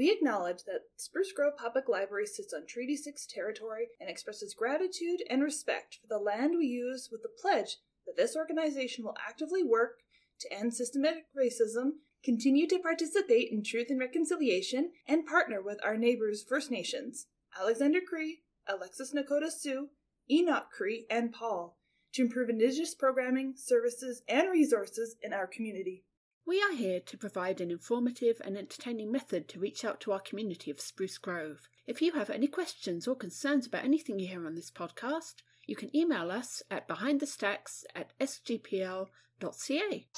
We acknowledge that Spruce Grove Public Library sits on Treaty 6 territory and expresses gratitude and respect for the land we use with the pledge that this organization will actively work to end systematic racism, continue to participate in truth and reconciliation, and partner with our neighbors First Nations, Alexander Cree, Alexis Nakota Sioux, Enoch Cree, and Paul, to improve Indigenous programming, services, and resources in our community. We are here to provide an informative and entertaining method to reach out to our community of Spruce Grove. If you have any questions or concerns about anything you hear on this podcast, you can email us at behindthestacks at sgpl.ca.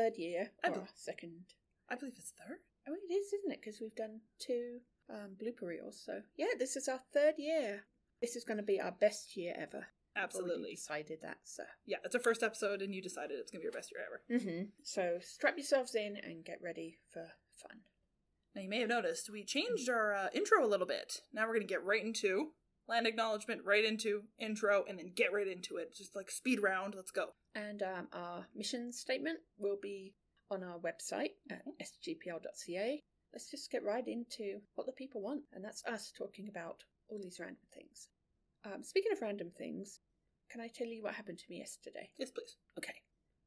third year? I or second? I believe it's third. Oh, it is, isn't it? Because we've done two um, blooper reels. So, yeah, this is our third year. This is going to be our best year ever. Absolutely. decided that, so. Yeah, it's our first episode, and you decided it's going to be your best year ever. Mm-hmm. So strap yourselves in and get ready for fun. Now, you may have noticed we changed our uh, intro a little bit. Now we're going to get right into land acknowledgement, right into intro, and then get right into it. Just like speed round. Let's go. And um, our mission statement will be on our website at sgpl.ca. Let's just get right into what the people want, and that's us talking about all these random things. Um, speaking of random things, can I tell you what happened to me yesterday? Yes, please. Okay.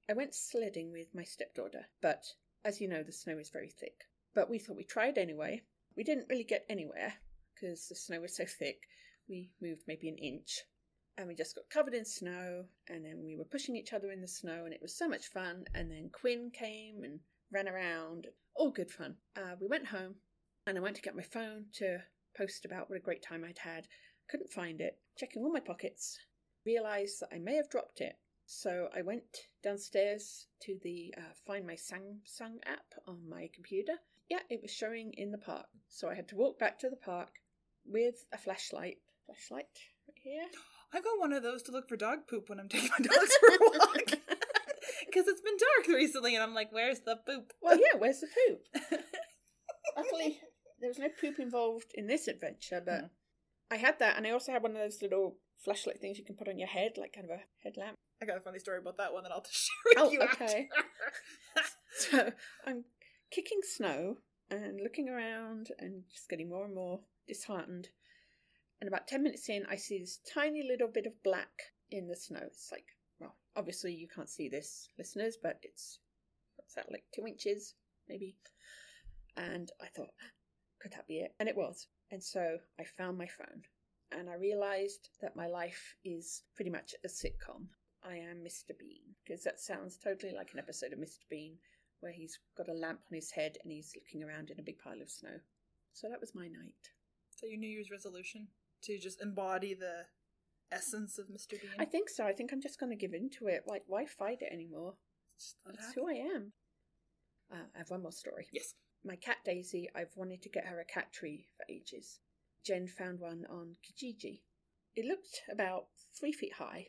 I went sledding with my stepdaughter, but as you know, the snow is very thick. But we thought we tried anyway. We didn't really get anywhere because the snow was so thick. We moved maybe an inch and we just got covered in snow. And then we were pushing each other in the snow, and it was so much fun. And then Quinn came and ran around. All good fun. Uh, we went home and I went to get my phone to post about what a great time I'd had. Couldn't find it. Checking all my pockets, realised that I may have dropped it. So I went downstairs to the uh, Find My Samsung app on my computer. Yeah, it was showing in the park. So I had to walk back to the park with a flashlight. Flashlight right here. I've got one of those to look for dog poop when I'm taking my dogs for a walk. Because it's been dark recently, and I'm like, where's the poop? Well, yeah, where's the poop? Luckily, there was no poop involved in this adventure, but Hmm. I had that, and I also had one of those little flashlight things you can put on your head, like kind of a headlamp. I got a funny story about that one that I'll just share with Oh, you okay. So I'm kicking snow and looking around and just getting more and more disheartened. And about 10 minutes in, I see this tiny little bit of black in the snow. It's like, well, obviously you can't see this, listeners, but it's, what's that, like two inches, maybe? And I thought, could that be it? And it was. And so I found my phone and I realized that my life is pretty much a sitcom. I am Mr. Bean, because that sounds totally like an episode of Mr. Bean where he's got a lamp on his head and he's looking around in a big pile of snow. So that was my night. So your New Year's resolution to just embody the essence of Mr. Bean. I think so. I think I'm just going to give in to it. Like, why fight it anymore? That's who I am. Uh, I have one more story. Yes. My cat Daisy, I've wanted to get her a cat tree for ages. Jen found one on Kijiji. It looked about three feet high.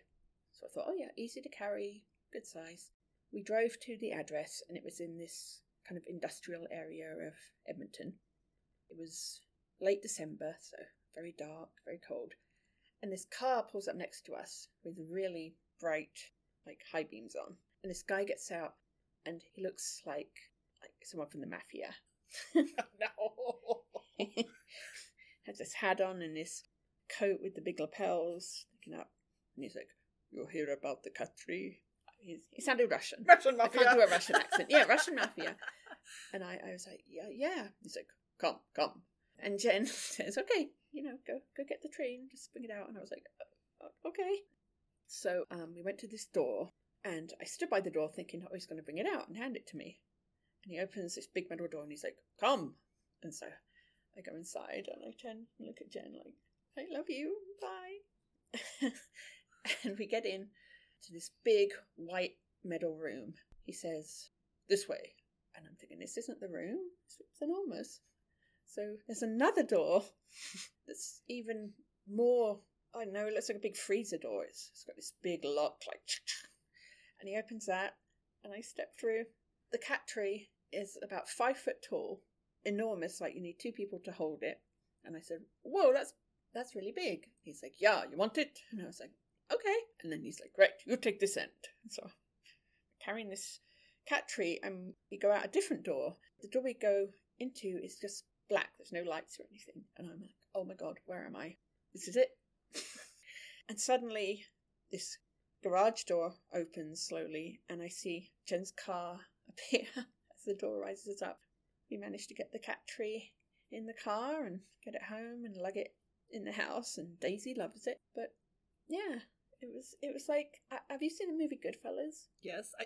So I thought, oh yeah, easy to carry, good size. We drove to the address and it was in this kind of industrial area of Edmonton. It was late December, so very dark, very cold. And this car pulls up next to us with really bright, like high beams on. And this guy gets out and he looks like like someone from the mafia. no. Has this hat on and this coat with the big lapels sticking up. And he's like, You'll hear about the. He's, he sounded Russian. Russian mafia. I can't do a Russian accent. Yeah, Russian mafia. And I, I was like, Yeah, yeah. He's like, Come, come. And Jen says, Okay, you know, go go get the train, just bring it out. And I was like, "Uh, Okay. So um, we went to this door, and I stood by the door thinking, Oh, he's going to bring it out and hand it to me. And he opens this big metal door and he's like, Come. And so I go inside and I turn and look at Jen like, I love you. Bye. and we get in to this big white metal room. He says, This way. And I'm thinking, this isn't the room. It's enormous. So there's another door that's even more, I don't know, it looks like a big freezer door. It's, it's got this big lock, like, and he opens that, and I step through. The cat tree is about five foot tall, enormous, like you need two people to hold it. And I said, Whoa, that's that's really big. He's like, Yeah, you want it? And I was like, Okay. And then he's like, Right, you take this end. So carrying this cat tree and we go out a different door. The door we go into is just black. There's no lights or anything. And I'm like, oh my god, where am I? This is it. and suddenly this garage door opens slowly and I see Jen's car appear as the door rises up. We managed to get the cat tree in the car and get it home and lug it in the house and Daisy loves it. But yeah, it was it was like have you seen the movie Goodfellas? Yes, I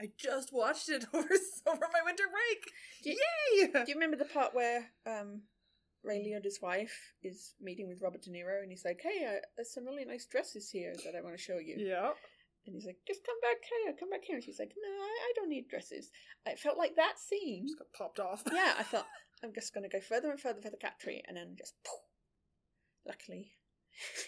I just watched it over over my winter break. Do you, Yay! do you remember the part where um, Ray Liotta's wife is meeting with Robert De Niro and he's like, "Hey, uh, there's some really nice dresses here that I want to show you." Yeah. And he's like, "Just come back here, come back here." And she's like, "No, I, I don't need dresses." I felt like that scene. Just got popped off. Yeah, I thought I'm just going to go further and further for the cat tree, and then just. Poof. Luckily,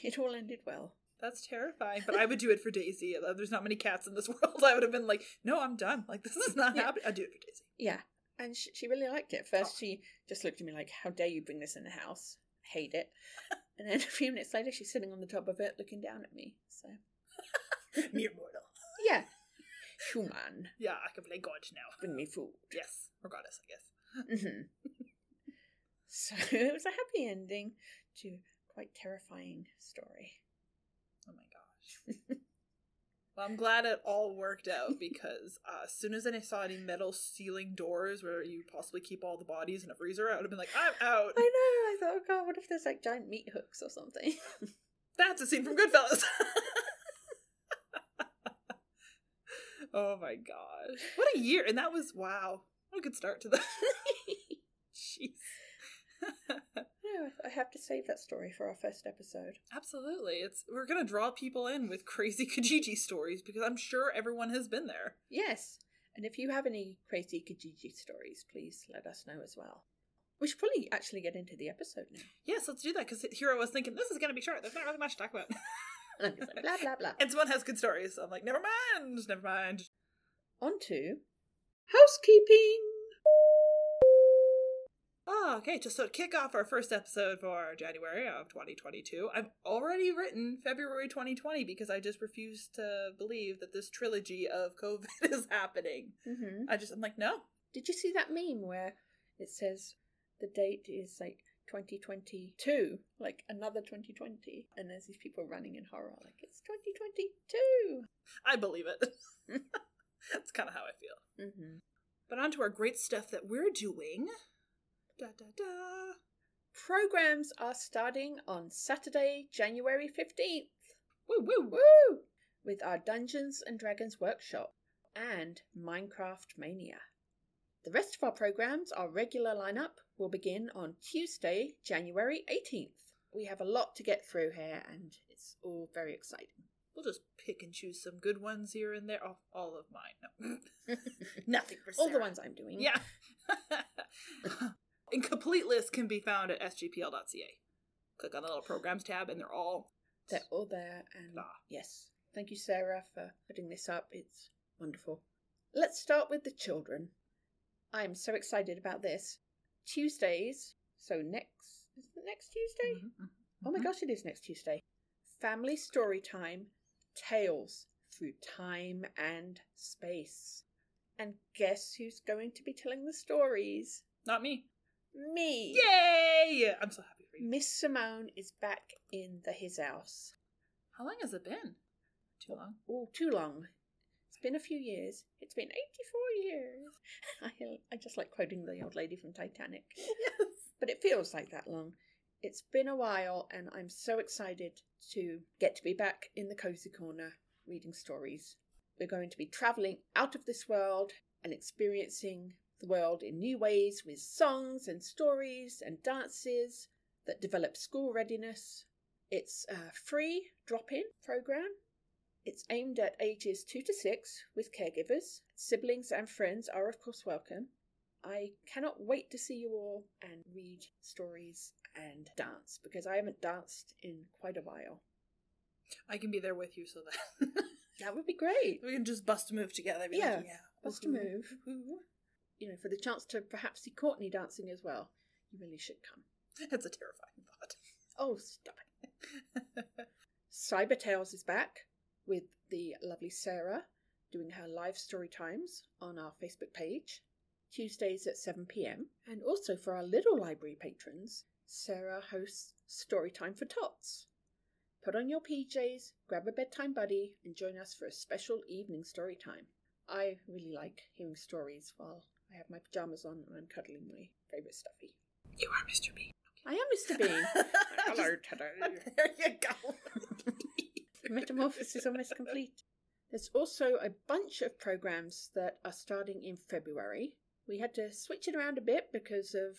it all ended well. That's terrifying, but I would do it for Daisy. Uh, There's not many cats in this world. I would have been like, no, I'm done. Like, this is not Yeah. happening. I'd do it for Daisy. Yeah, and she, she really liked it. First, Oh. she just looked at me like, "How dare you bring this in the house? Hate it." and then a few minutes later, she's sitting on the top of it, looking down at me. So Mere mortal. yeah, human, Yeah, I can play God now. bring me food. Yes. Or goddess, I guess. hmm so it was a happy ending to a quite terrifying story. Well, I'm glad it all worked out because uh, as soon as I saw any metal ceiling doors where you possibly keep all the bodies in a freezer, I would have been like, I'm out. I know. I thought, oh god, what if there's like giant meat hooks or something? That's a scene from Goodfellas. oh my gosh. What a year. And that was, wow. What a good start to that. Jeez. I have to save that story for our first episode. Absolutely. It's we're gonna draw people in with crazy Kijiji stories because I'm sure everyone has been there. Yes, and if you have any crazy Kijiji stories, please let us know as well. We should probably actually get into the episode now. Yes, let's do that because here I was thinking this is gonna be short. There's not really much to talk about. And I'm like, blah blah blah. and someone has good stories. So I'm like, never mind, never mind. On to housekeeping. Oh, okay. Just so to kick off our first episode for January of 2022, I've already written February 2020 because I just refuse to believe that this trilogy of COVID is happening. hmm I just, I'm like, no. Did you see that meme where it says the date is like 2022, like another 2020, and there's these people running in horror, like it's 2022. I believe it. That's kind of how I feel. Mm-hmm. But on to our great stuff that we're doing. Da da da. Programs are starting on Saturday, January 15th. Woo woo woo. With our Dungeons and Dragons workshop and Minecraft Mania. The rest of our programs, our regular lineup, will begin on Tuesday, January 18th. We have a lot to get through here and it's all very exciting. We'll just pick and choose some good ones here and there. Oh, all of mine. No. Nothing for all the ones I'm doing. Yeah. and complete list can be found at sgpl.ca. Click on the little programs tab and they're all They're all there and Ah. yes. Thank you, Sarah, for putting this up. It's wonderful. Let's start with the children. I am so excited about this. Tuesdays, so next is it next Tuesday? Mhm, Oh my mhm. gosh, it is next Tuesday. Family story time, tales through time and space. And guess who's going to be telling the stories? Not me. Me. Yay! I'm so happy for you. Miss Simone is back in the his house. How long has it been? Too long. Oh, too long. It's been a few years. It's been 84 years. I, I just like quoting the old lady from Titanic. Yes. But it feels like that long. It's been a while, and I'm so excited to get to be back in the cozy corner reading stories. We're going to be traveling out of this world and experiencing the world in new ways with songs and stories and dances that develop school readiness. It's a free drop in program. It's aimed at ages 2 to 6 with caregivers. Siblings and friends are, of course, welcome. I cannot wait to see you all and read stories and dance because I haven't danced in quite a while. I can be there with you so that That would be great. we can just bust a move together. Yeah, like, yeah. bust a move. You know, for the chance to perhaps see Courtney dancing as well. You really should come. That's a terrifying thought. Oh, stop it. Cyber Tales is back with the lovely Sarah doing her live story times on our Facebook page, Tuesdays at 7 pm. And also for our Little Library patrons, Sarah hosts Storytime for Tots. Put on your PJs, grab a bedtime buddy, and join us for a special evening story time. I really like hearing stories while I have my pajamas on and I'm cuddling my favourite stuffy. you are Mr. Bean. I am Mr. Bean. Hello, today. There you go. Metamorphosis is almost complete. There's also a bunch of programs that are starting in February. We had to switch it around a bit because of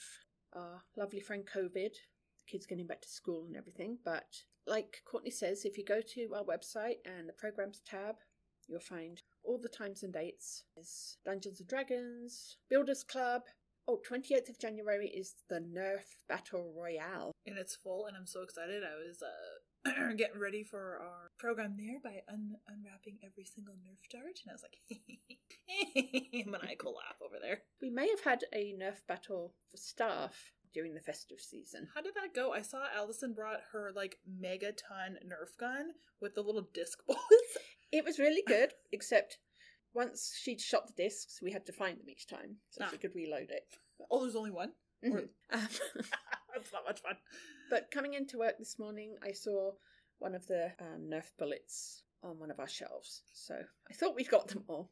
our lovely friend COVID, the kids getting back to school and everything. But like Courtney says, if you go to our website and the programs tab, you'll find all the times and dates. is Dungeons and Dragons, Builders Club. Oh, 28th of January is the Nerf Battle Royale. and it's full, and I'm so excited. I was uh, getting ready for our program there by un- unwrapping every single Nerf dart, and I was like, maniacal laugh over there. We may have had a Nerf battle for staff during the festive season. How did that go? I saw Allison brought her like megaton Nerf gun with the little disc bullets. It was really good, except once she'd shot the discs, we had to find them each time so Ah. she could reload it. oh, there's only one. Mhm. Or- Um, That's not much fun. but coming into work this morning, I saw one of the um, Nerf bullets on one of our shelves. So I thought we'd got them all.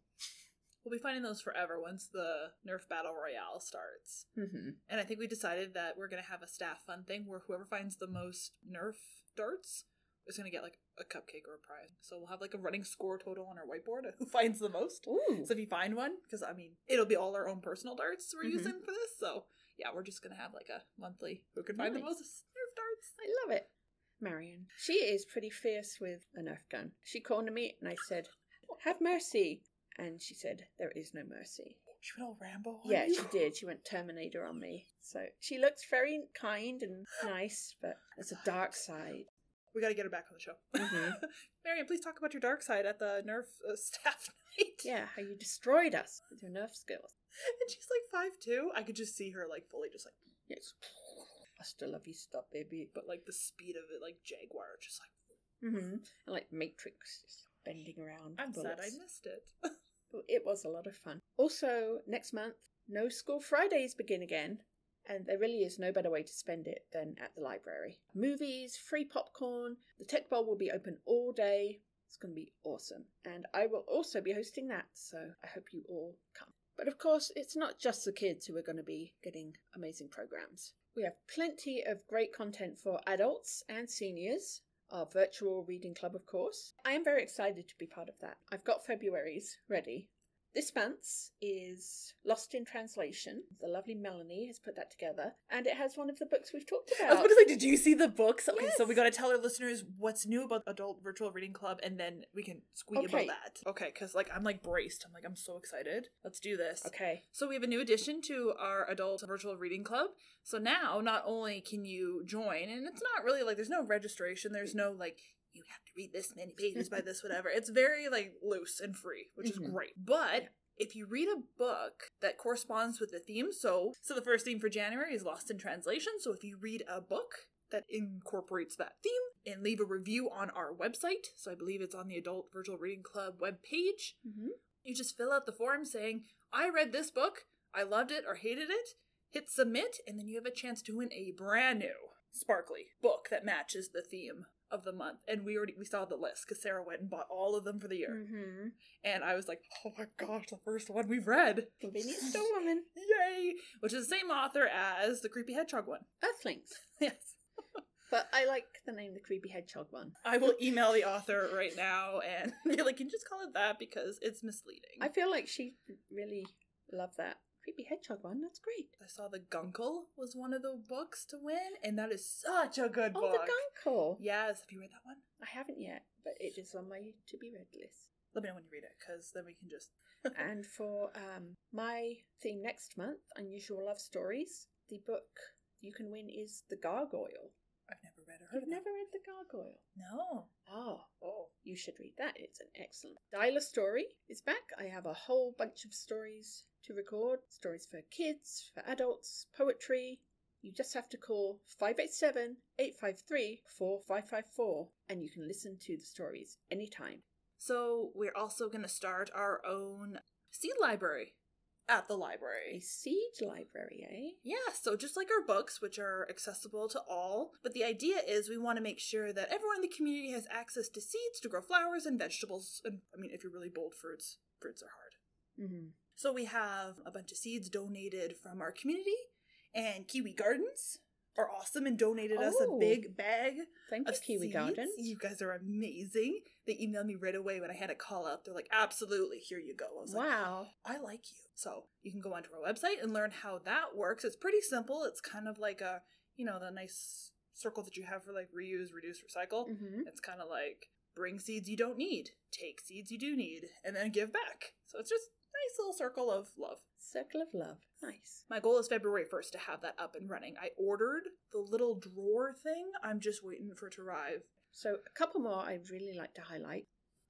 We'll be finding those forever once the Nerf Battle Royale starts. hmm And I think we decided that we're going to have a staff fun thing where whoever finds the most Nerf darts is going to get like a cupcake or a prize. So we'll have like a running score total on our whiteboard of who finds the most. Ooh. So if you find one, because I mean, it'll be all our own personal darts we're Mhm. using for this. So yeah, we're just going to have like a monthly who can find the most Nerf darts. I love it. Marion. She is pretty fierce with a Nerf gun. She cornered me and I said, Have mercy. And she said, There is no mercy. She went all Rambo. on Yeah, you. she did. She went Terminator on me. So she looks very kind and nice, but there's a dark side. We got to get her back on the show. Mhm. Marion, please talk about your dark side at the Nerf uh, staff night. Yeah, how you destroyed us with your Nerf skills. And she's like five two. I could just see her like fully just like, Yes. I still love you, stop, baby. but like the speed of it, like Jaguar, just like. Mm-hmm. And like Matrix, just bending around. I'm sad I missed it. It was a lot of fun. Also, next month, No School Fridays begin again, and there really is no better way to spend it than at the library. Movies, free popcorn, the Tech Bowl will be open all day. It's going to be awesome. And I will also be hosting that, so I hope you all come. But of course, it's not just the kids who are going to be getting amazing programs. We have plenty of great content for adults and seniors. Our virtual reading club, of course. I am very excited to be part of that. I've got February's ready. This month's is Lost in Translation. The lovely Melanie has put that together, and it has one of the books we've talked about. I was going to say, did you see the books? Okay, so we got to tell our listeners what's new about Adult Virtual Reading Club, and then we can squeak Okay. about that. Okay, because like I'm like braced. I'm like I'm so excited. Let's do this. Okay. So we have a new addition to our adult virtual reading club. So now not only can you join, and it's not really like there's no registration, there's no like you have to read this many pages by this whatever. It's very like loose and free, which Mhm. is great. But Yeah. if you read a book that corresponds with the theme, so so the first theme for January is Lost in Translation. So if you read a book that incorporates that theme and leave a review on our website, so I believe it's on the Adult Virtual Reading Club webpage, Mm-hmm. you just fill out the form saying, I read this book, I loved it or hated it, hit submit, and then you have a chance to win a brand new, sparkly book that matches the theme of the month. And we already we saw the list because Sarah went and bought all of them for the year. Mm-hmm. And I was like, oh my gosh, the first one we've read. Convenience store woman. Yay! Which is the same author as the Creepy Hedgehog one. Earthlings. Yes. But I like the name the Creepy Hedgehog one. I will email the author right now and be like, can you just call it that because it's misleading. I feel like she really loved that. Creepy Hedgehog one, that's great. I saw the Guncle was one of the books to win, and that is such a good book. Oh, book. the Guncle. Yes, have you read that one? I haven't yet, but it is on my to be read list. Let me know when you read it, because then we can just. and for um, my theme next month, Unusual Love Stories, the book you can win is The Gargoyle. I've never read or heard You've never read The Gargoyle? No. Oh, oh, you should read that. It's an excellent. Dial-a-Story is back. I have a whole bunch of stories to record stories for kids, for adults, poetry. You just have to call 587 853 4554 and you can listen to the stories anytime. So we're also going to start our own seed library at the library. A seed library, eh? Yeah, so just like our books, which are accessible to all, but the idea is we want to make sure that everyone in the community has access to seeds to grow flowers and vegetables. And I mean, if you're really bold, fruits. Fruits are hard. Mm-hmm. So we have a bunch of seeds donated from our community, and Kiwi Gardens are awesome and donated us a Oh. big bag Thank you, of Kiwi seeds. Gardens. You guys are amazing. They emailed me right away when I had a call up. They're like, absolutely, here you go. I was like, Wow. I like you. So you can go onto our website and learn how that works. It's pretty simple. It's kind of like a, you know, the nice circle that you have for like reuse, reduce, recycle. Mm-hmm. It's kind of like bring seeds you don't need, take seeds you do need, and then give back. So it's just a nice little circle of love. Circle of Love. Nice. My goal is February 1st to have that up and running. I ordered the little drawer thing. I'm just waiting for it to arrive. So, a couple more I'd really like to highlight.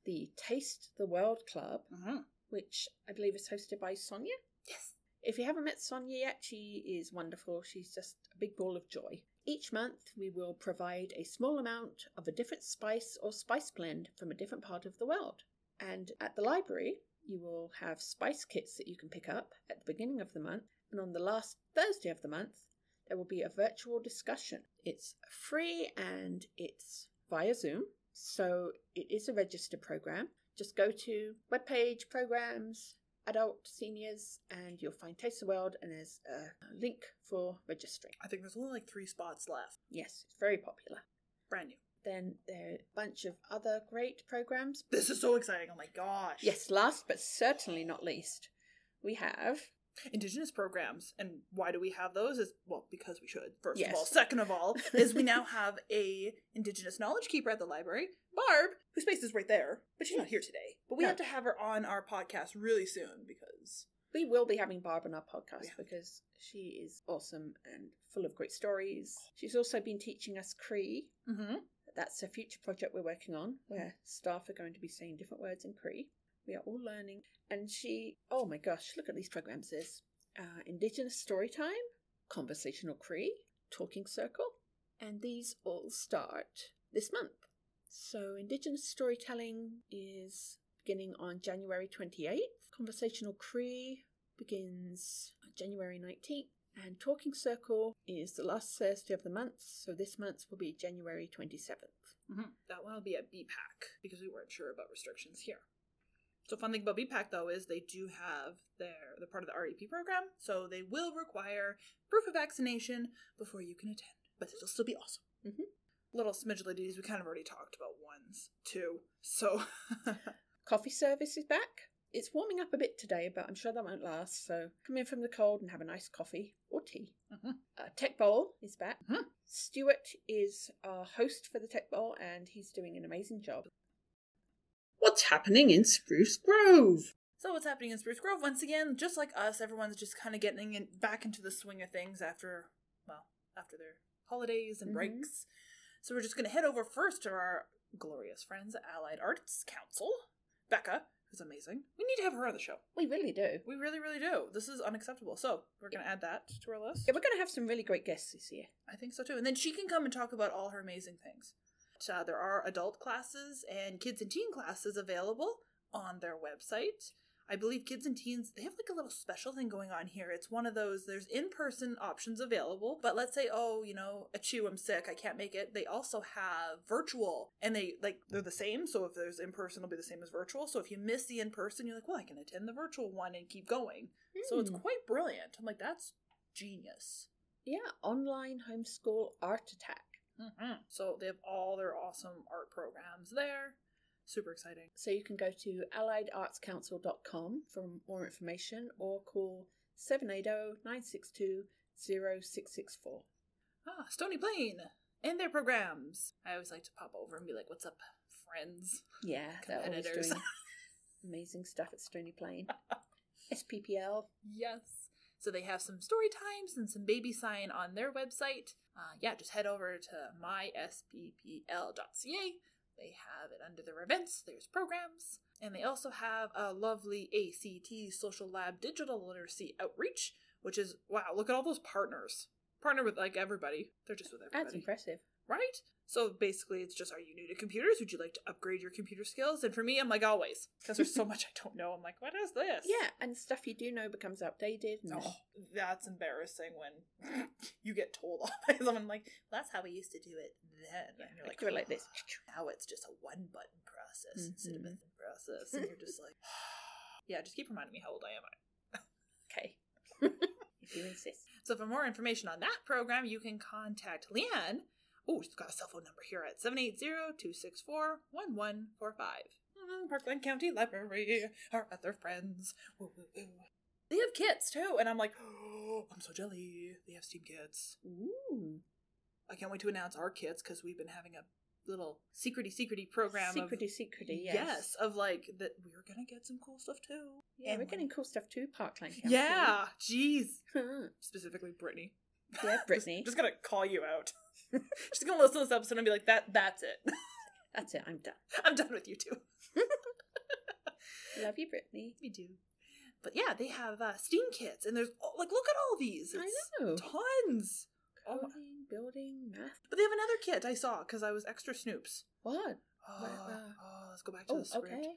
The Taste the World Club, Mm-hmm. which I believe is hosted by Sonia. Yes. If you haven't met Sonia yet, she is wonderful. She's just a big ball of joy. Each month, we will provide a small amount of a different spice or spice blend from a different part of the world. And at the library, you will have spice kits that you can pick up at the beginning of the month. And on the last Thursday of the month, there will be a virtual discussion. It's free and it's via Zoom. So it is a registered program. Just go to webpage, programs, adult, seniors, and you'll find Taste the World, and there's a link for registering. I think there's only like three spots left. Yes, it's very popular. Brand new. Then there are a bunch of other great programs. This is so exciting. Oh my gosh. Yes, last but certainly not least, we have Indigenous programs. And why do we have those? Is well, because we should, first Yes. of all. Second of all, is we now have a Indigenous knowledge keeper at the library, Barb, whose space is right there, but she's not here today. But we No. have to have her on our podcast really soon because we will be having Barb on our podcast Yeah. because she is awesome and full of great stories. She's also been teaching us Cree. mm-hmm. That's a future project we're working on where staff are going to be saying different words in Cree. We are all learning. And she, oh my gosh, look at these programs. There's uh, Indigenous Storytime, Conversational Cree, Talking Circle, and these all start this month. So, Indigenous Storytelling is beginning on January 28th. Conversational Cree begins January 19th. And Talking Circle is the last Thursday of the month, so this month will be January 27th. Mm-hmm. That one will be at BPAC because we weren't sure about restrictions here. So fun thing about BPAC though is they do have their they're part of the REP program, so they will require proof of vaccination before you can attend, but it'll still be awesome. Mhm. Little smidge ladies, we kind of already talked about ones too. So Coffee service is back. It's warming up a bit today, but I'm sure that won't last, so come in from the cold and have a nice coffee or tea. Mhm. Uh, Tech Bowl is back. Mhm. Stuart is our host for the Tech Bowl, and he's doing an amazing job. What's happening in Spruce Grove? So what's happening in Spruce Grove? Once again, just like us, everyone's just kind of getting in, back into the swing of things after, well, after their holidays and Mhm. breaks. So we're just going to head over first to our glorious friends at Allied Arts Council, Becca, who's amazing. We need to have her on the show. We really do. We really, really do. This is unacceptable. So we're going to add that to our list. Yeah, we're going to have some really great guests this year. I think so too. And then she can come and talk about all her amazing things. Uh, there are adult classes and kids and teen classes available on their website. I believe kids and teens, they have like a little special thing going on here. It's one of those, there's in person options available, but let's say, oh, you know, achoo, I'm sick, I can't make it. They also have virtual and they like, they're the same. So if there's in person, it'll be the same as virtual. So if you miss the in person, you're like, well, I can attend the virtual one and keep going. So it's Hmm. quite brilliant. I'm like, that's genius. Yeah, online homeschool art attack. Hmm So they have all their awesome art programs there. Super exciting. So you can go to alliedartscouncil.com for more information or call 780-962-0664. Ah, Stony Plain and their programs. I always like to pop over and be like, "What's up, friends?" Yeah, Competitors. doing Amazing stuff at Stony Plain. SPPL. Yes. So they have some story times and some baby sign on their website. Uh, yeah, just head over to mysppl.ca. They have it under their events, there's programs, and they also have a lovely ACT Social Lab Digital Literacy Outreach, which is wow, look at all those partners. Partner with like everybody. They're just with everybody. That's impressive. Right? So basically, it's just are you new to computers? Would you like to upgrade your computer skills? And for me, I'm like always, because there's so much I don't know. I'm like, what is this? Yeah, and stuff you do know becomes outdated. And Oh, that's embarrassing when you get told off by someone like, that's how we used to do it then. Yeah, and you're like, do it like this. Now it's just a one button process instead of a mm-hmm. thin process. And you're just like, yeah, just keep reminding me how old I am. Okay. if you insist. So for more information on that program, you can contact Leanne. Oh, she's got a cell phone number here at 780-264-1145. Mm, Parkland County Library, our other friends. Woo, woo, woo. They have kits too, and I'm like, oh, I'm so jelly. They have Steam kits. Ooh. I can't wait to announce our kits because we've been having a little secrety secrety program. Secrety, of, secrety, yes. yes. of like that we're gonna get some cool stuff too. Yeah, And we're when- getting cool stuff too, Parkland County. Yeah, jeez. Specifically, Brittany. Yeah, Brittany. Just, just gonna call you out. just gonna listen to this episode and be like, "That, that's it. That's it, I'm done. I'm done with you two. Love you, Brittany. We do." But yeah, they have uh, Steam kits, and there's oh, like, look at all these. I know. tons. Oh Coding, building, math. But they have another kit I saw because I was extra Snoops. What? Oh, What, uh, oh, let's go back to Oh, the script. okay.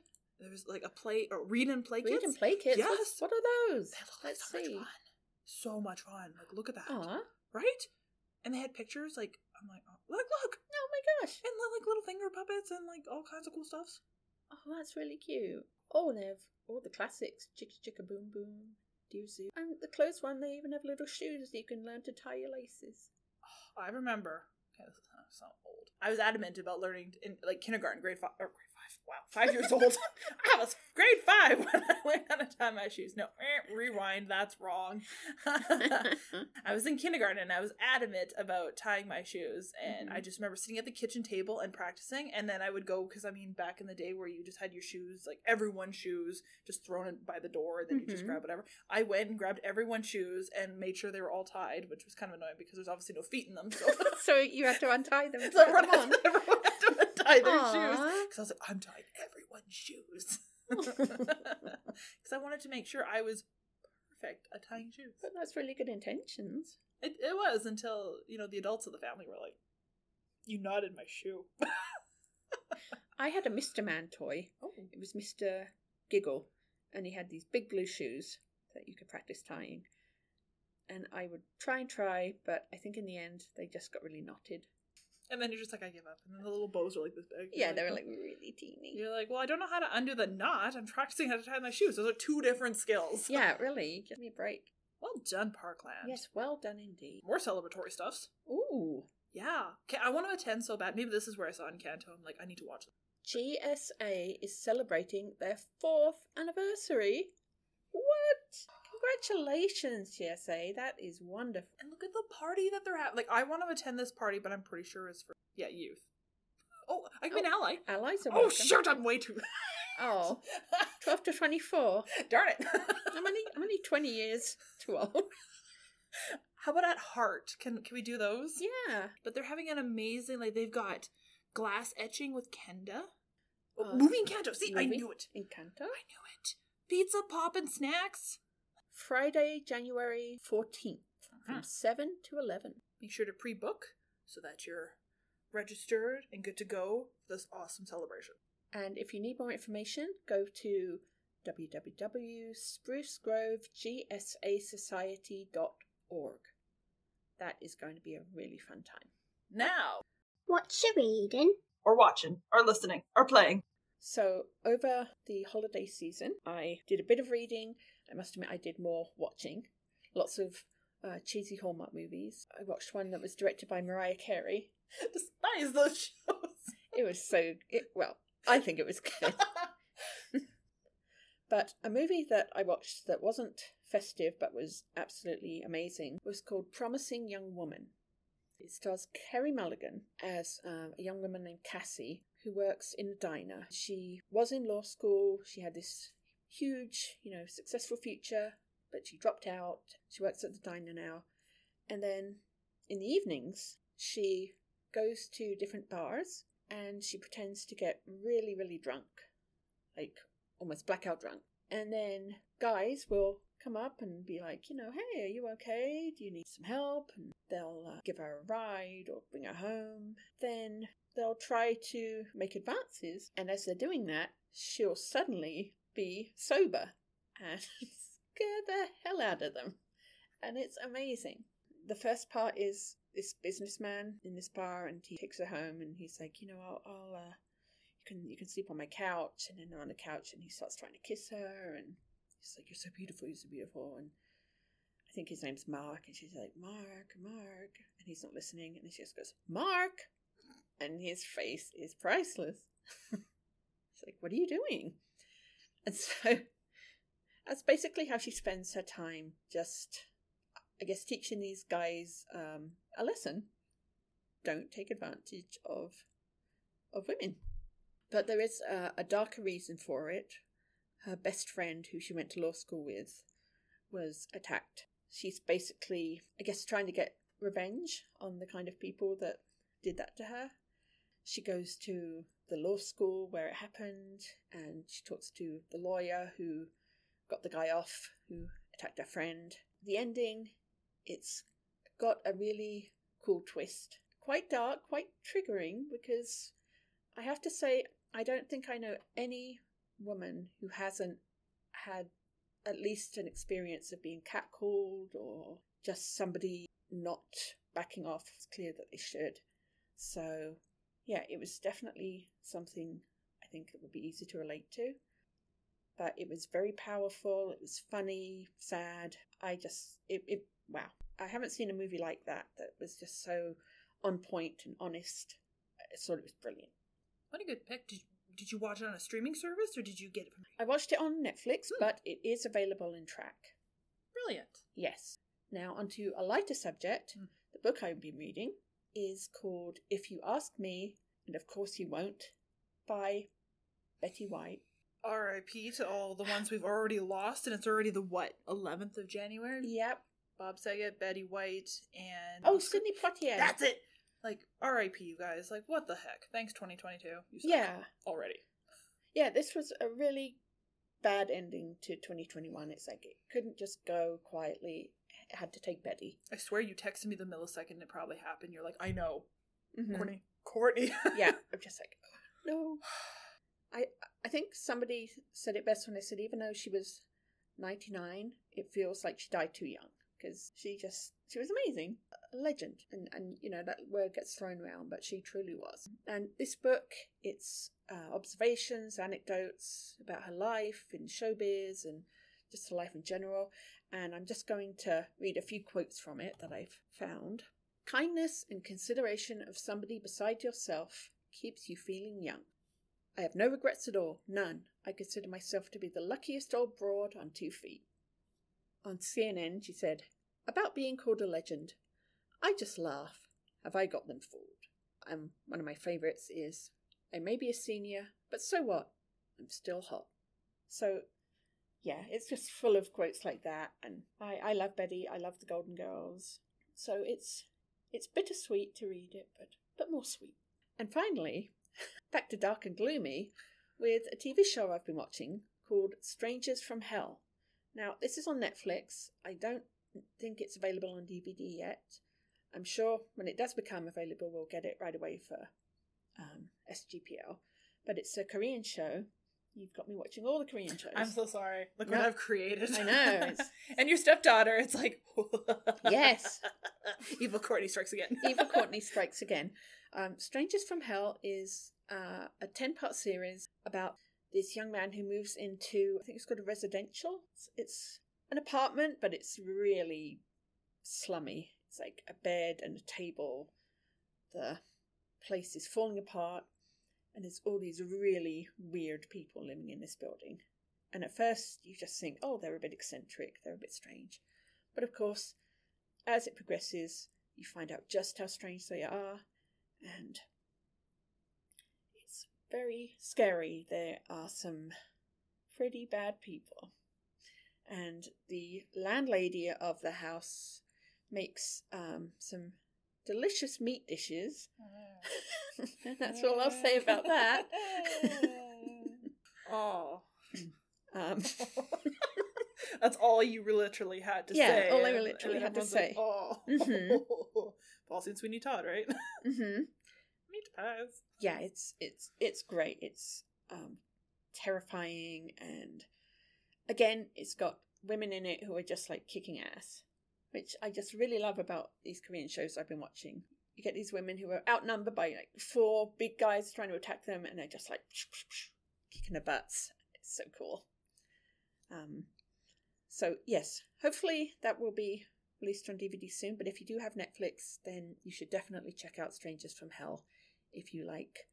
There's like a play or read and play kit. Read kits. and play kits. Yes. What, what are those? They look like Let's so see. much fun. So much fun. Like, look at that. Aw. Right? And they had pictures. Like, I'm like, oh, look, look, Oh my gosh. and like little finger puppets and like all kinds of cool stuff. Oh, that's really cute. Oh, and they have all the classics. Chicka chicka boom boom. Dear Zoo. And the clothes one, they even have little shoes that you can learn to tie your laces. Oh, I remember. Okay, this is so old. I was adamant about learning in like kindergarten, grade five, or grade five. Wow, five years old. I was grade five when I learned how to tie my shoes. No, eh, rewind. That's wrong. I was in kindergarten and I was adamant about tying my shoes, and I Mhm. just remember sitting at the kitchen table and practicing. And then I would go because I mean, back in the day where you just had your shoes, like everyone's shoes, just thrown by the door, and then you just Mhm. grab whatever. I went and grabbed everyone's shoes and made sure they were all tied, which was kind of annoying because there's obviously no feet in them. So, so you had to untie them. so everyone, everyone had to untie their shoes Aw. because I was like, I'm tying everyone's shoes because I wanted to make sure I was perfect at tying shoes. But that's really good intentions. It, it was until you know the adults of the family were like, "You knotted my shoe." I had a Mr. Man toy. oh, It was Mr. Giggle, and he had these big blue shoes that you could practice tying. And I would try and try, but I think in the end they just got really knotted. And then you're just like, "I give up." And then the little bows are like this big. Yeah, they were like really teeny. You're like, "Well, I don't know how to undo the knot. I'm practicing how to tie my shoes. Those are two different skills." Yeah, really. Give me a break. Well done, Parkland. Yes, well done indeed. More celebratory stuffs. Ooh. Yeah. Okay, I want to attend so bad. Maybe this is where I saw Encanto. I'm like, I need to watch it. GSA is celebrating their fourth anniversary. What? Congratulations, GSA. That is wonderful. And look at the party that they're having. Like, I want to attend this party, but I'm pretty sure it's for yeah youth. Oh, I can be an ally. Allies are Oh, welcome. shoot! I'm way too. Oh, 12 to 24. Darn it. I'm only, I'm only 20 years too old. How about at Heart? Can can we do those? Yeah. But they're having an amazing like they've got glass etching with Kenda. Oh, Uh, movie Encanto. See, I knew it. Encanto. I knew it. Pizza, pop, and snacks. Friday, January 14th from Uh-huh. 7 to 11. Make sure to pre-book so that you're registered and good to go for this awesome celebration. And if you need more information, go to www.sprucegrovegsasociety.org. That is going to be a really fun time. Now, What's you reading? or watching, or listening, or playing. So, over the holiday season, I did a bit of reading. I must admit, I did more watching. Lots of uh, cheesy Hallmark movies. I watched one that was directed by Mariah Carey. Despise those shows. It was so, it, well, I think it was good. But a movie that I watched that wasn't festive but was absolutely amazing was called Promising Young Woman. It stars Carey Mulligan as um, a young woman named Cassie who works in a diner. She was in law school, she had this huge, you know, successful future, but she dropped out. She works at the diner now. And then in the evenings, she goes to different bars and she pretends to get really, really drunk, like almost blackout drunk. And then guys will come up and be like, you know, hey, are you okay? Do you need some help? And they'll uh, give her a ride or bring her home. Then they'll try to make advances, and as they're doing that, she'll suddenly be sober and scare the hell out of them. And it's amazing. The first part is this businessman in this bar, and he takes her home, and he's like, you know, I'll, I'll uh, you can you can sleep on my couch, and then they're on the couch, and he starts trying to kiss her, and he's like, you're so beautiful, you're so beautiful, and I think his name's Mark, and she's like, Mark, Mark, and he's not listening, and she just goes, Mark, and his face is priceless. it's like, what are you doing? And so that's basically how she spends her time, just, I guess, teaching these guys um, a lesson. Don't take advantage of of women. But there is a, a darker reason for it. Her best friend, who she went to law school with, was attacked. She's basically, I guess, trying to get revenge on the kind of people that did that to her. She goes to the law school where it happened and she talks to the lawyer who got the guy off who attacked her friend. The ending, it's got a really cool twist. Quite dark, quite triggering because I have to say, I don't think I know any woman who hasn't had at least an experience of being catcalled or just somebody not backing off. It's clear that they should. So yeah, it was definitely something I think it would be easy to relate to. But it was very powerful, it was funny, sad. I just, it, it wow. I haven't seen a movie like that that was just so on point and honest. I thought it was brilliant. What a good pick. Did, did you watch it on a streaming service or did you get it from. I watched it on Netflix, Hmm. but it is available in track. Brilliant. Yes. Now, onto a lighter subject. Hmm. The book I've been reading is called If You Ask Me, and of course you won't, by Betty White. RIP to all the ones we've already lost, and it's already the what, 11th of January? Yep. Bob Saget, Betty White, and. Oh, Sidney Poitier. That's it! Like, RIP, you guys. Like, what the heck? Thanks, 2022. You suck Yeah. Already. Yeah, this was a really bad ending to 2021. It's like it couldn't just go quietly. Had to take Betty. I swear you texted me the millisecond it probably happened. You're like, I know. Mhm. Courtney. Courtney. yeah, I'm just like, no. I I think somebody said it best when they said even though she was 99, it feels like she died too young because she just she was amazing, a legend, and and you know that word gets thrown around, but she truly was. And this book, it's uh, observations, anecdotes about her life in showbiz and just her life in general. And I'm just going to read a few quotes from it that I've found. Kindness and consideration of somebody beside yourself keeps you feeling young. I have no regrets at all, none. I consider myself to be the luckiest old broad on two feet. On CNN, she said, about being called a legend. I just laugh. Have I got them fooled? And one of my favourites is, I may be a senior, but so what? I'm still hot. So, yeah, it's just full of quotes like that. And I, I love Betty. I love the Golden Girls. So it's it's bittersweet to read it, but but more sweet. And finally, back to dark and gloomy, with a TV show I've been watching called Strangers from Hell. Now, this is on Netflix. I don't think it's available on DVD yet. I'm sure when it does become available, we'll get it right away for um, SGPL. But it's a Korean show. You've got me watching all the Korean shows. I'm so sorry. Look No. what I've created. I know, and your stepdaughter, it's like. Yes. Evil Courtney strikes again. Eva Courtney Strikes Again. Um, Strangers from Hell is uh, a 10 part series about this young man who moves into, I think it's called a residential. It's, it's an apartment, but it's really slummy. It's like a bed and a table. The place is falling apart, and there's all these really weird people living in this building. And at first, you just think, oh, they're a bit eccentric, they're a bit strange. But of course, as it progresses, you find out just how strange they are, and it's very scary. There are some pretty bad people. And the landlady of the house makes um, some delicious meat dishes. and that's all I'll say about that. oh. Um, That's all you literally had to Yeah, say. all I literally and had to everyone's like, say. oh. Mhm. Paul and Sweeney Todd, right? mhm. Meat pies. yeah, it's it's it's great. It's um, terrifying, and again, it's got women in it who are just like kicking ass, which I just really love about these Korean shows I've been watching. You get these women who are outnumbered by like four big guys trying to attack them, and they're just like kicking their butts. It's so cool. Um, so yes, hopefully that will be released on DVD soon. But if you do have Netflix, then you should definitely check out Strangers from Hell if you like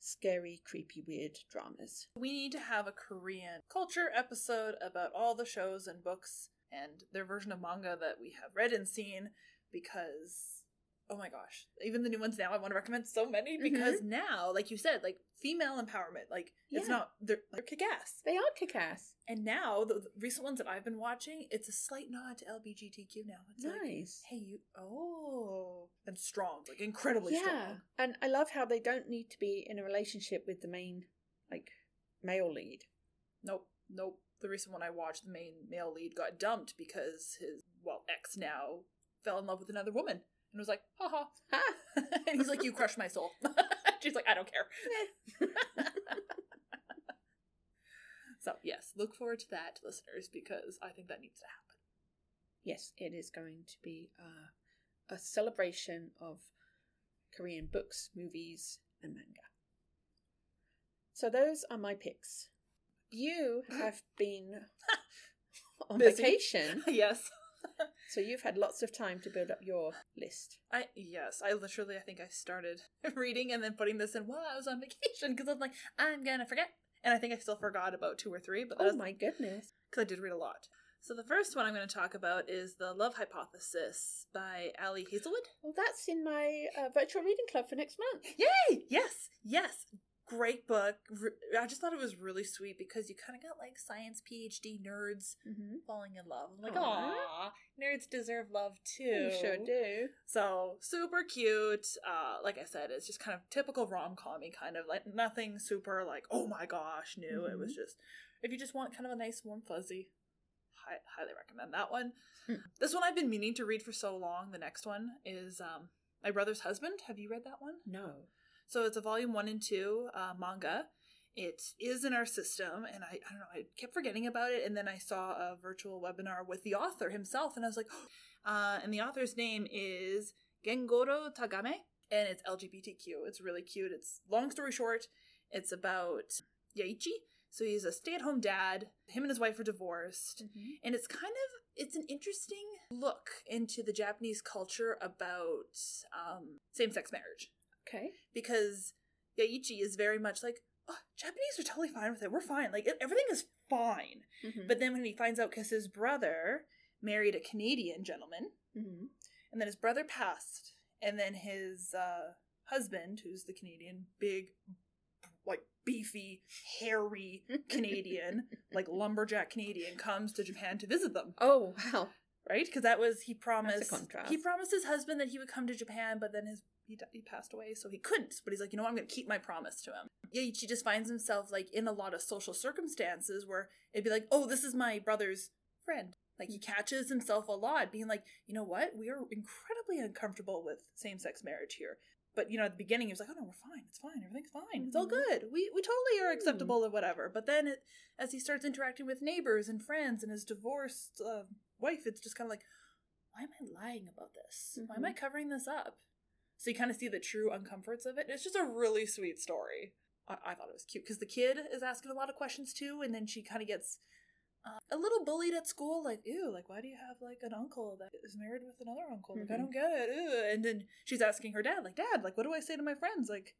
scary, creepy, weird dramas. We need to have a Korean culture episode about all the shows and books and their version of manga that we have read and seen because oh my gosh even the new ones now i want to recommend so many mm-hmm. because now like you said like female empowerment like it's not they're, they're kick-ass They are kick ass. and now the, the recent ones that i've been watching it's a slight nod to lbgtq now it's like Nice. hey you oh and strong like incredibly yeah. strong And I love how they don't need to be in a relationship with the main, like, male lead. Nope, nope. The recent one I watched, the main male lead got dumped because his well ex now fell in love with another woman and was like, haha. Ha! Ha! And he's like, you crushed my soul. She's like, I don't care. so yes, look forward to that, listeners, because I think that needs to happen. yes, it is going to be uh, a celebration of Korean books, movies, and manga. So those are my picks. You have been on Busy. vacation, yes. so you've had lots of time to build up your list. I yes, I literally I think I started reading and then putting this in while I was on vacation because I'm like I'm gonna forget, and I think I still forgot about two or three, but Oh that's my goodness. because I did read a lot. So the first one I'm going to talk about is The Love Hypothesis by Ali Hazelwood. Well, that's in my uh, virtual reading club for next month. Yay! Yes, yes. Great book. I just thought it was really sweet because you kind of got like science PhD nerds Mm-hmm. falling in love. I'm like, Aw. aw, nerds deserve love too. You sure do. So super cute. Uh, like I said, it's just kind of typical rom commy kind of like nothing super like oh my gosh new. It was just if you just want kind of a nice warm fuzzy, hi- highly recommend that one. Hmm. This one I've been meaning to read for so long. The next one is um, My Brother's Husband. Have you read that one? No. So it's a volume one and two uh, manga. It is in our system, and I, I don't know, I kept forgetting about it, and then I saw a virtual webinar with the author himself, and I was like, uh, and the author's name is Gengoro Tagame, and it's LGBTQ. It's really cute. It's long story short, it's about Yaichi. So he's a stay-at-home dad. Him and his wife are divorced, and it's kind of it's an interesting look into the Japanese culture about um, same-sex marriage Okay. because Yaichi is very much like, oh, Japanese are totally fine with it. We're fine. Like, everything is fine. Mm-hmm. But then when he finds out because his brother married a Canadian gentleman, mm-hmm. and then his brother passed, and then his uh, husband, who's the Canadian, big, like, beefy, hairy Canadian, like lumberjack Canadian, comes to Japan to visit them oh wow. Right? Because that was he promised. He promised his husband that he would come to Japan, but then his he, he passed away, so he couldn't. But he's like, you know, what? I'm going to keep my promise to him. Yaichi just finds himself like in a lot of social circumstances where it'd be like, oh, this is my brother's friend. Like he catches himself a lot, being like, you know what? We are incredibly uncomfortable with same-sex marriage here. But you know, at the beginning, he was like, "Oh no, we're fine. It's fine. Everything's fine. It's all Mhm. good. We we totally are acceptable or whatever." But then, it, as he starts interacting with neighbors and friends and his divorced uh, wife, it's just kind of like, why am I lying about this? Why am I covering this up? So you kind of see the true uncomforts of it. It's just a really sweet story. I, I thought it was cute because the kid is asking a lot of questions too, and then she kind of gets uh, a little bullied at school. Like, ew, like why do you have like an uncle that is married with another uncle? Like, I Mhm. don't get it. Ew. And then she's asking her dad, like, Dad, like, what do I say to my friends? Like,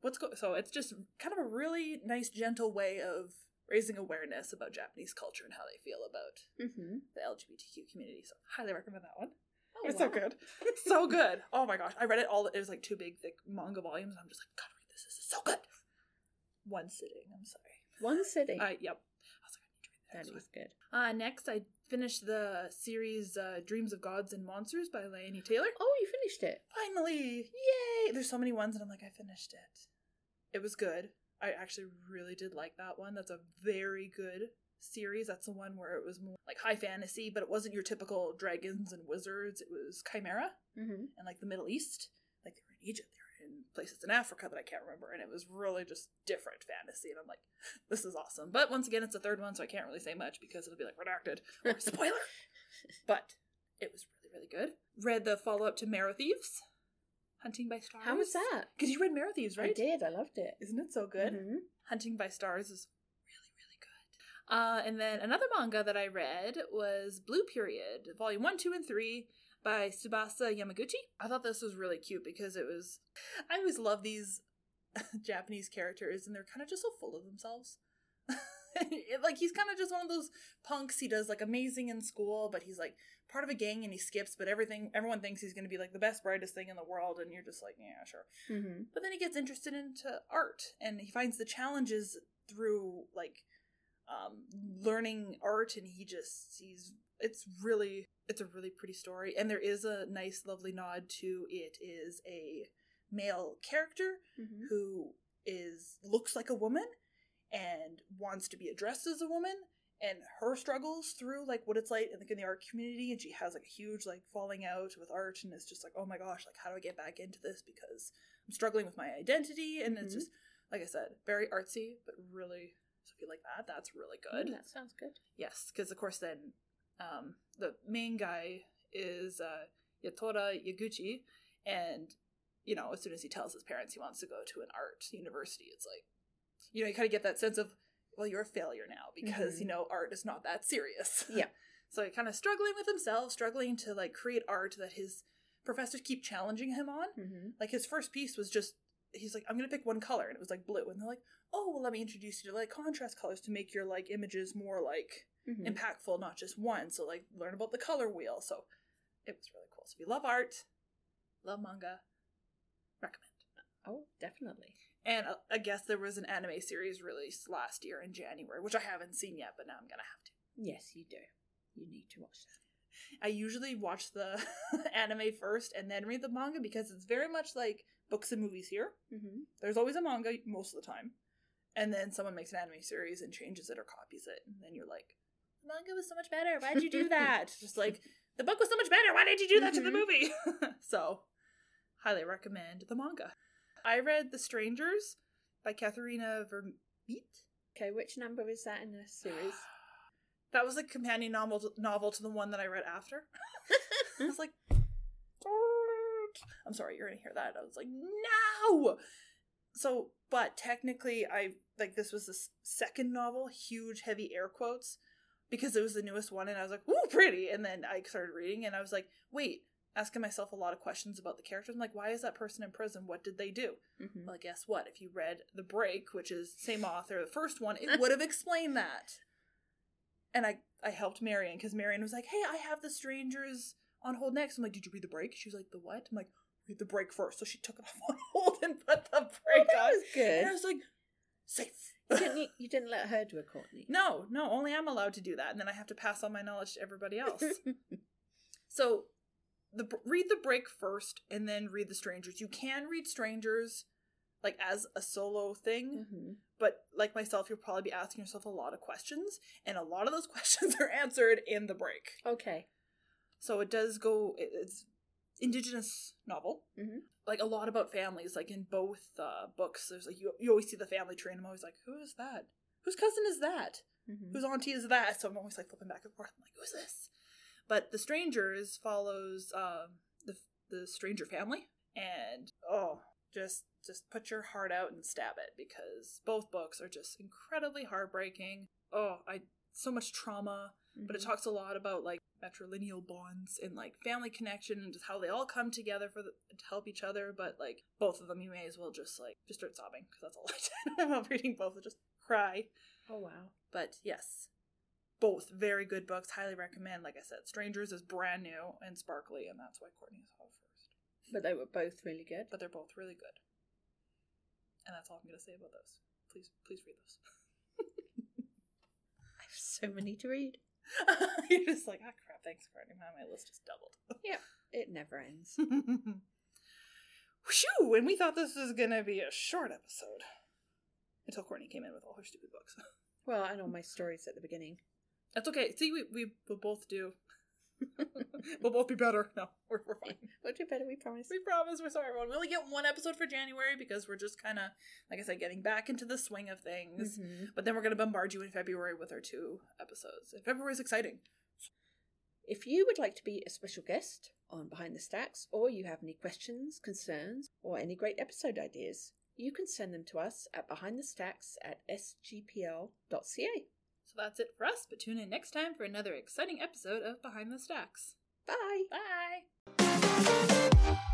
what's go? So it's just kind of a really nice, gentle way of raising awareness about Japanese culture and how they feel about Mm-hmm. the LGBTQ community. So highly recommend that one. Oh, it's so wow. good. so good. Oh my gosh. I read it all it was like two big thick manga volumes. I'm just like, gotta read this. This is so good. one sitting. I'm sorry. One sitting. Uh, yep. I was like, I need to read that that. is good. Uh, next, I finished the series uh, Dreams of Gods and Monsters by Laini Taylor. Oh, you finished it. Finally! Yay! There's so many ones, and I'm like, I finished it. It was good. I actually really did like that one. That's a very good series. That's the one where it was more like high fantasy, but it wasn't your typical dragons and wizards. It was chimera Mm-hmm. and like the Middle East. Like they were in Egypt, they were in places in Africa that I can't remember, and it was really just different fantasy. And I'm like, this is awesome. But once again, it's the third one, so I can't really say much because it'll be like redacted or spoiler. but it was really, really good. Read the follow up to Marrow Thieves, Hunting by Stars. How was that? Because you read Marrow Thieves, right? I did. I loved it. Isn't it so good? Mhm. Hunting by Stars is really, really good. Uh, and then another manga that I read was Blue Period, Volume 1, 2, and 3 by Tsubasa Yamaguchi. I thought this was really cute because it was. I always love these Japanese characters, and they're kind of just so full of themselves. like, he's kind of just one of those punks. He does like amazing in school, but he's like part of a gang and he skips, but everything, everyone thinks he's going to be like the best, brightest thing in the world, and you're just like, yeah, sure. Mhm. But then he gets interested into art and he finds the challenges through like um, learning art and he just sees it's really it's a really pretty story and there is a nice lovely nod to it is a male character Mhm. who is looks like a woman and wants to be addressed as a woman and her struggles through like what it's like in the, in the art community and she has like a huge like falling out with art and it's just like oh my gosh like how do i get back into this because i'm struggling with my identity and it's Mhm. just like i said very artsy but really so if you like that that's really good Mm, that sounds good. Yes, because of course then um, the main guy is uh, Yatora Yaguchi, and you know as soon as he tells his parents he wants to go to an art university, it's like you know you kind of get that sense of well you're a failure now because Mhm. you know art is not that serious. Yeah. so he kind of struggling with himself, struggling to like create art that his professors keep challenging him on. Mm-hmm. Like his first piece was just he's like, I'm gonna pick one color, and it was like blue, and they're like, oh well, let me introduce you to like contrast colors to make your like images more like Mm-hmm. impactful, not just one. So like learn about the color wheel. So it was really cool. So if you love art, love manga, recommend. Oh, definitely. And uh, I guess there was an anime series released last year in January, which I haven't seen yet, but now I'm gonna have to. Yes, you do. You need to watch that. I usually watch the anime first and then read the manga because it's very much like books and movies here. Mm-hmm. There's always a manga most of the time. And then someone makes an anime series and changes it or copies it. And then you're like, the manga was so much better. Why'd you do that? Just like, the book was so much better. Why did you do that to the Mhm. movie? so, highly recommend the manga. I read The Strangers by Katherena Vermette. Okay, which number is that in the series? That was a companion novel to, novel to the one that I read after. I was like, I'm sorry, you're gonna hear that. I was like, no. So, but technically, I like this was the second novel, huge, heavy air quotes, because it was the newest one, and I was like, ooh, pretty. And then I started reading, and I was like, wait, asking myself a lot of questions about the characters. I'm like, why is that person in prison? What did they do? Mm-hmm. Well, guess what? If you read The Break, which is same author, the first one, it would have explained that. And I, I helped Marion because Marion was like, "Hey, I have The Strangers on hold next." I'm like, "Did you read The Break?" She was like, "The what?" I'm like, "Read The Break first. So she took it off on hold and put The Break that on. was good. And I was like, "Safe." You didn't, you didn't let her do a Courtney. no, no, only I'm allowed to do that, and then I have to pass on my knowledge to everybody else. So, the read the break first, and then read the strangers. You can read strangers like as a solo thing, mm-hmm. but like myself, you'll probably be asking yourself a lot of questions, and a lot of those questions are answered in the break. Okay. So it does go. It's indigenous novel, Mhm. like a lot about families. Like in both uh, books, there's like you you always see the family tree, and I'm always like, who is that? Whose cousin is that? Mm-hmm. whose auntie is that? So I'm always like flipping back and forth. I'm like, who's this? But The Strangers follows um, the the stranger family, and oh, just just put your heart out and stab it because both books are just incredibly heartbreaking. Oh, I so much trauma, but it Mhm. talks a lot about like matrilineal bonds and like family connection and just how they all come together for the, to help each other. But like both of them, you may as well just like just start sobbing because that's all I did while reading both. Just cry. Oh wow. But yes, both very good books. Highly recommend. Like I said, Strangers is brand new and sparkly, and that's why Courtney saw it first. But they were both really good. But they're both really good. And that's all I'm going to say about those. please, please read those. I have so many to read. You're just like, ah, crap. Thanks, Courtney. My my list just doubled. Yeah, it never ends. Shoo! And we thought this was gonna be a short episode until Courtney came in with all her stupid books. well, and all my stories at the beginning. That's okay. See, we we will both do. we'll both be better. No, we're we're fine. We'll do better, we promise. We promise. We're sorry, everyone. We only get one episode for January because we're just kind of, like I said, getting back into the swing of things. Mhm. But then we're going to bombard you in February with our two episodes. And February is exciting. If you would like to be a special guest on Behind the Stacks, or you have any questions, concerns, or any great episode ideas, you can send them to us at behindthestacks at sgpl.ca that's it for us, but tune in next time for another exciting episode of Behind the Stacks. Bye. Bye.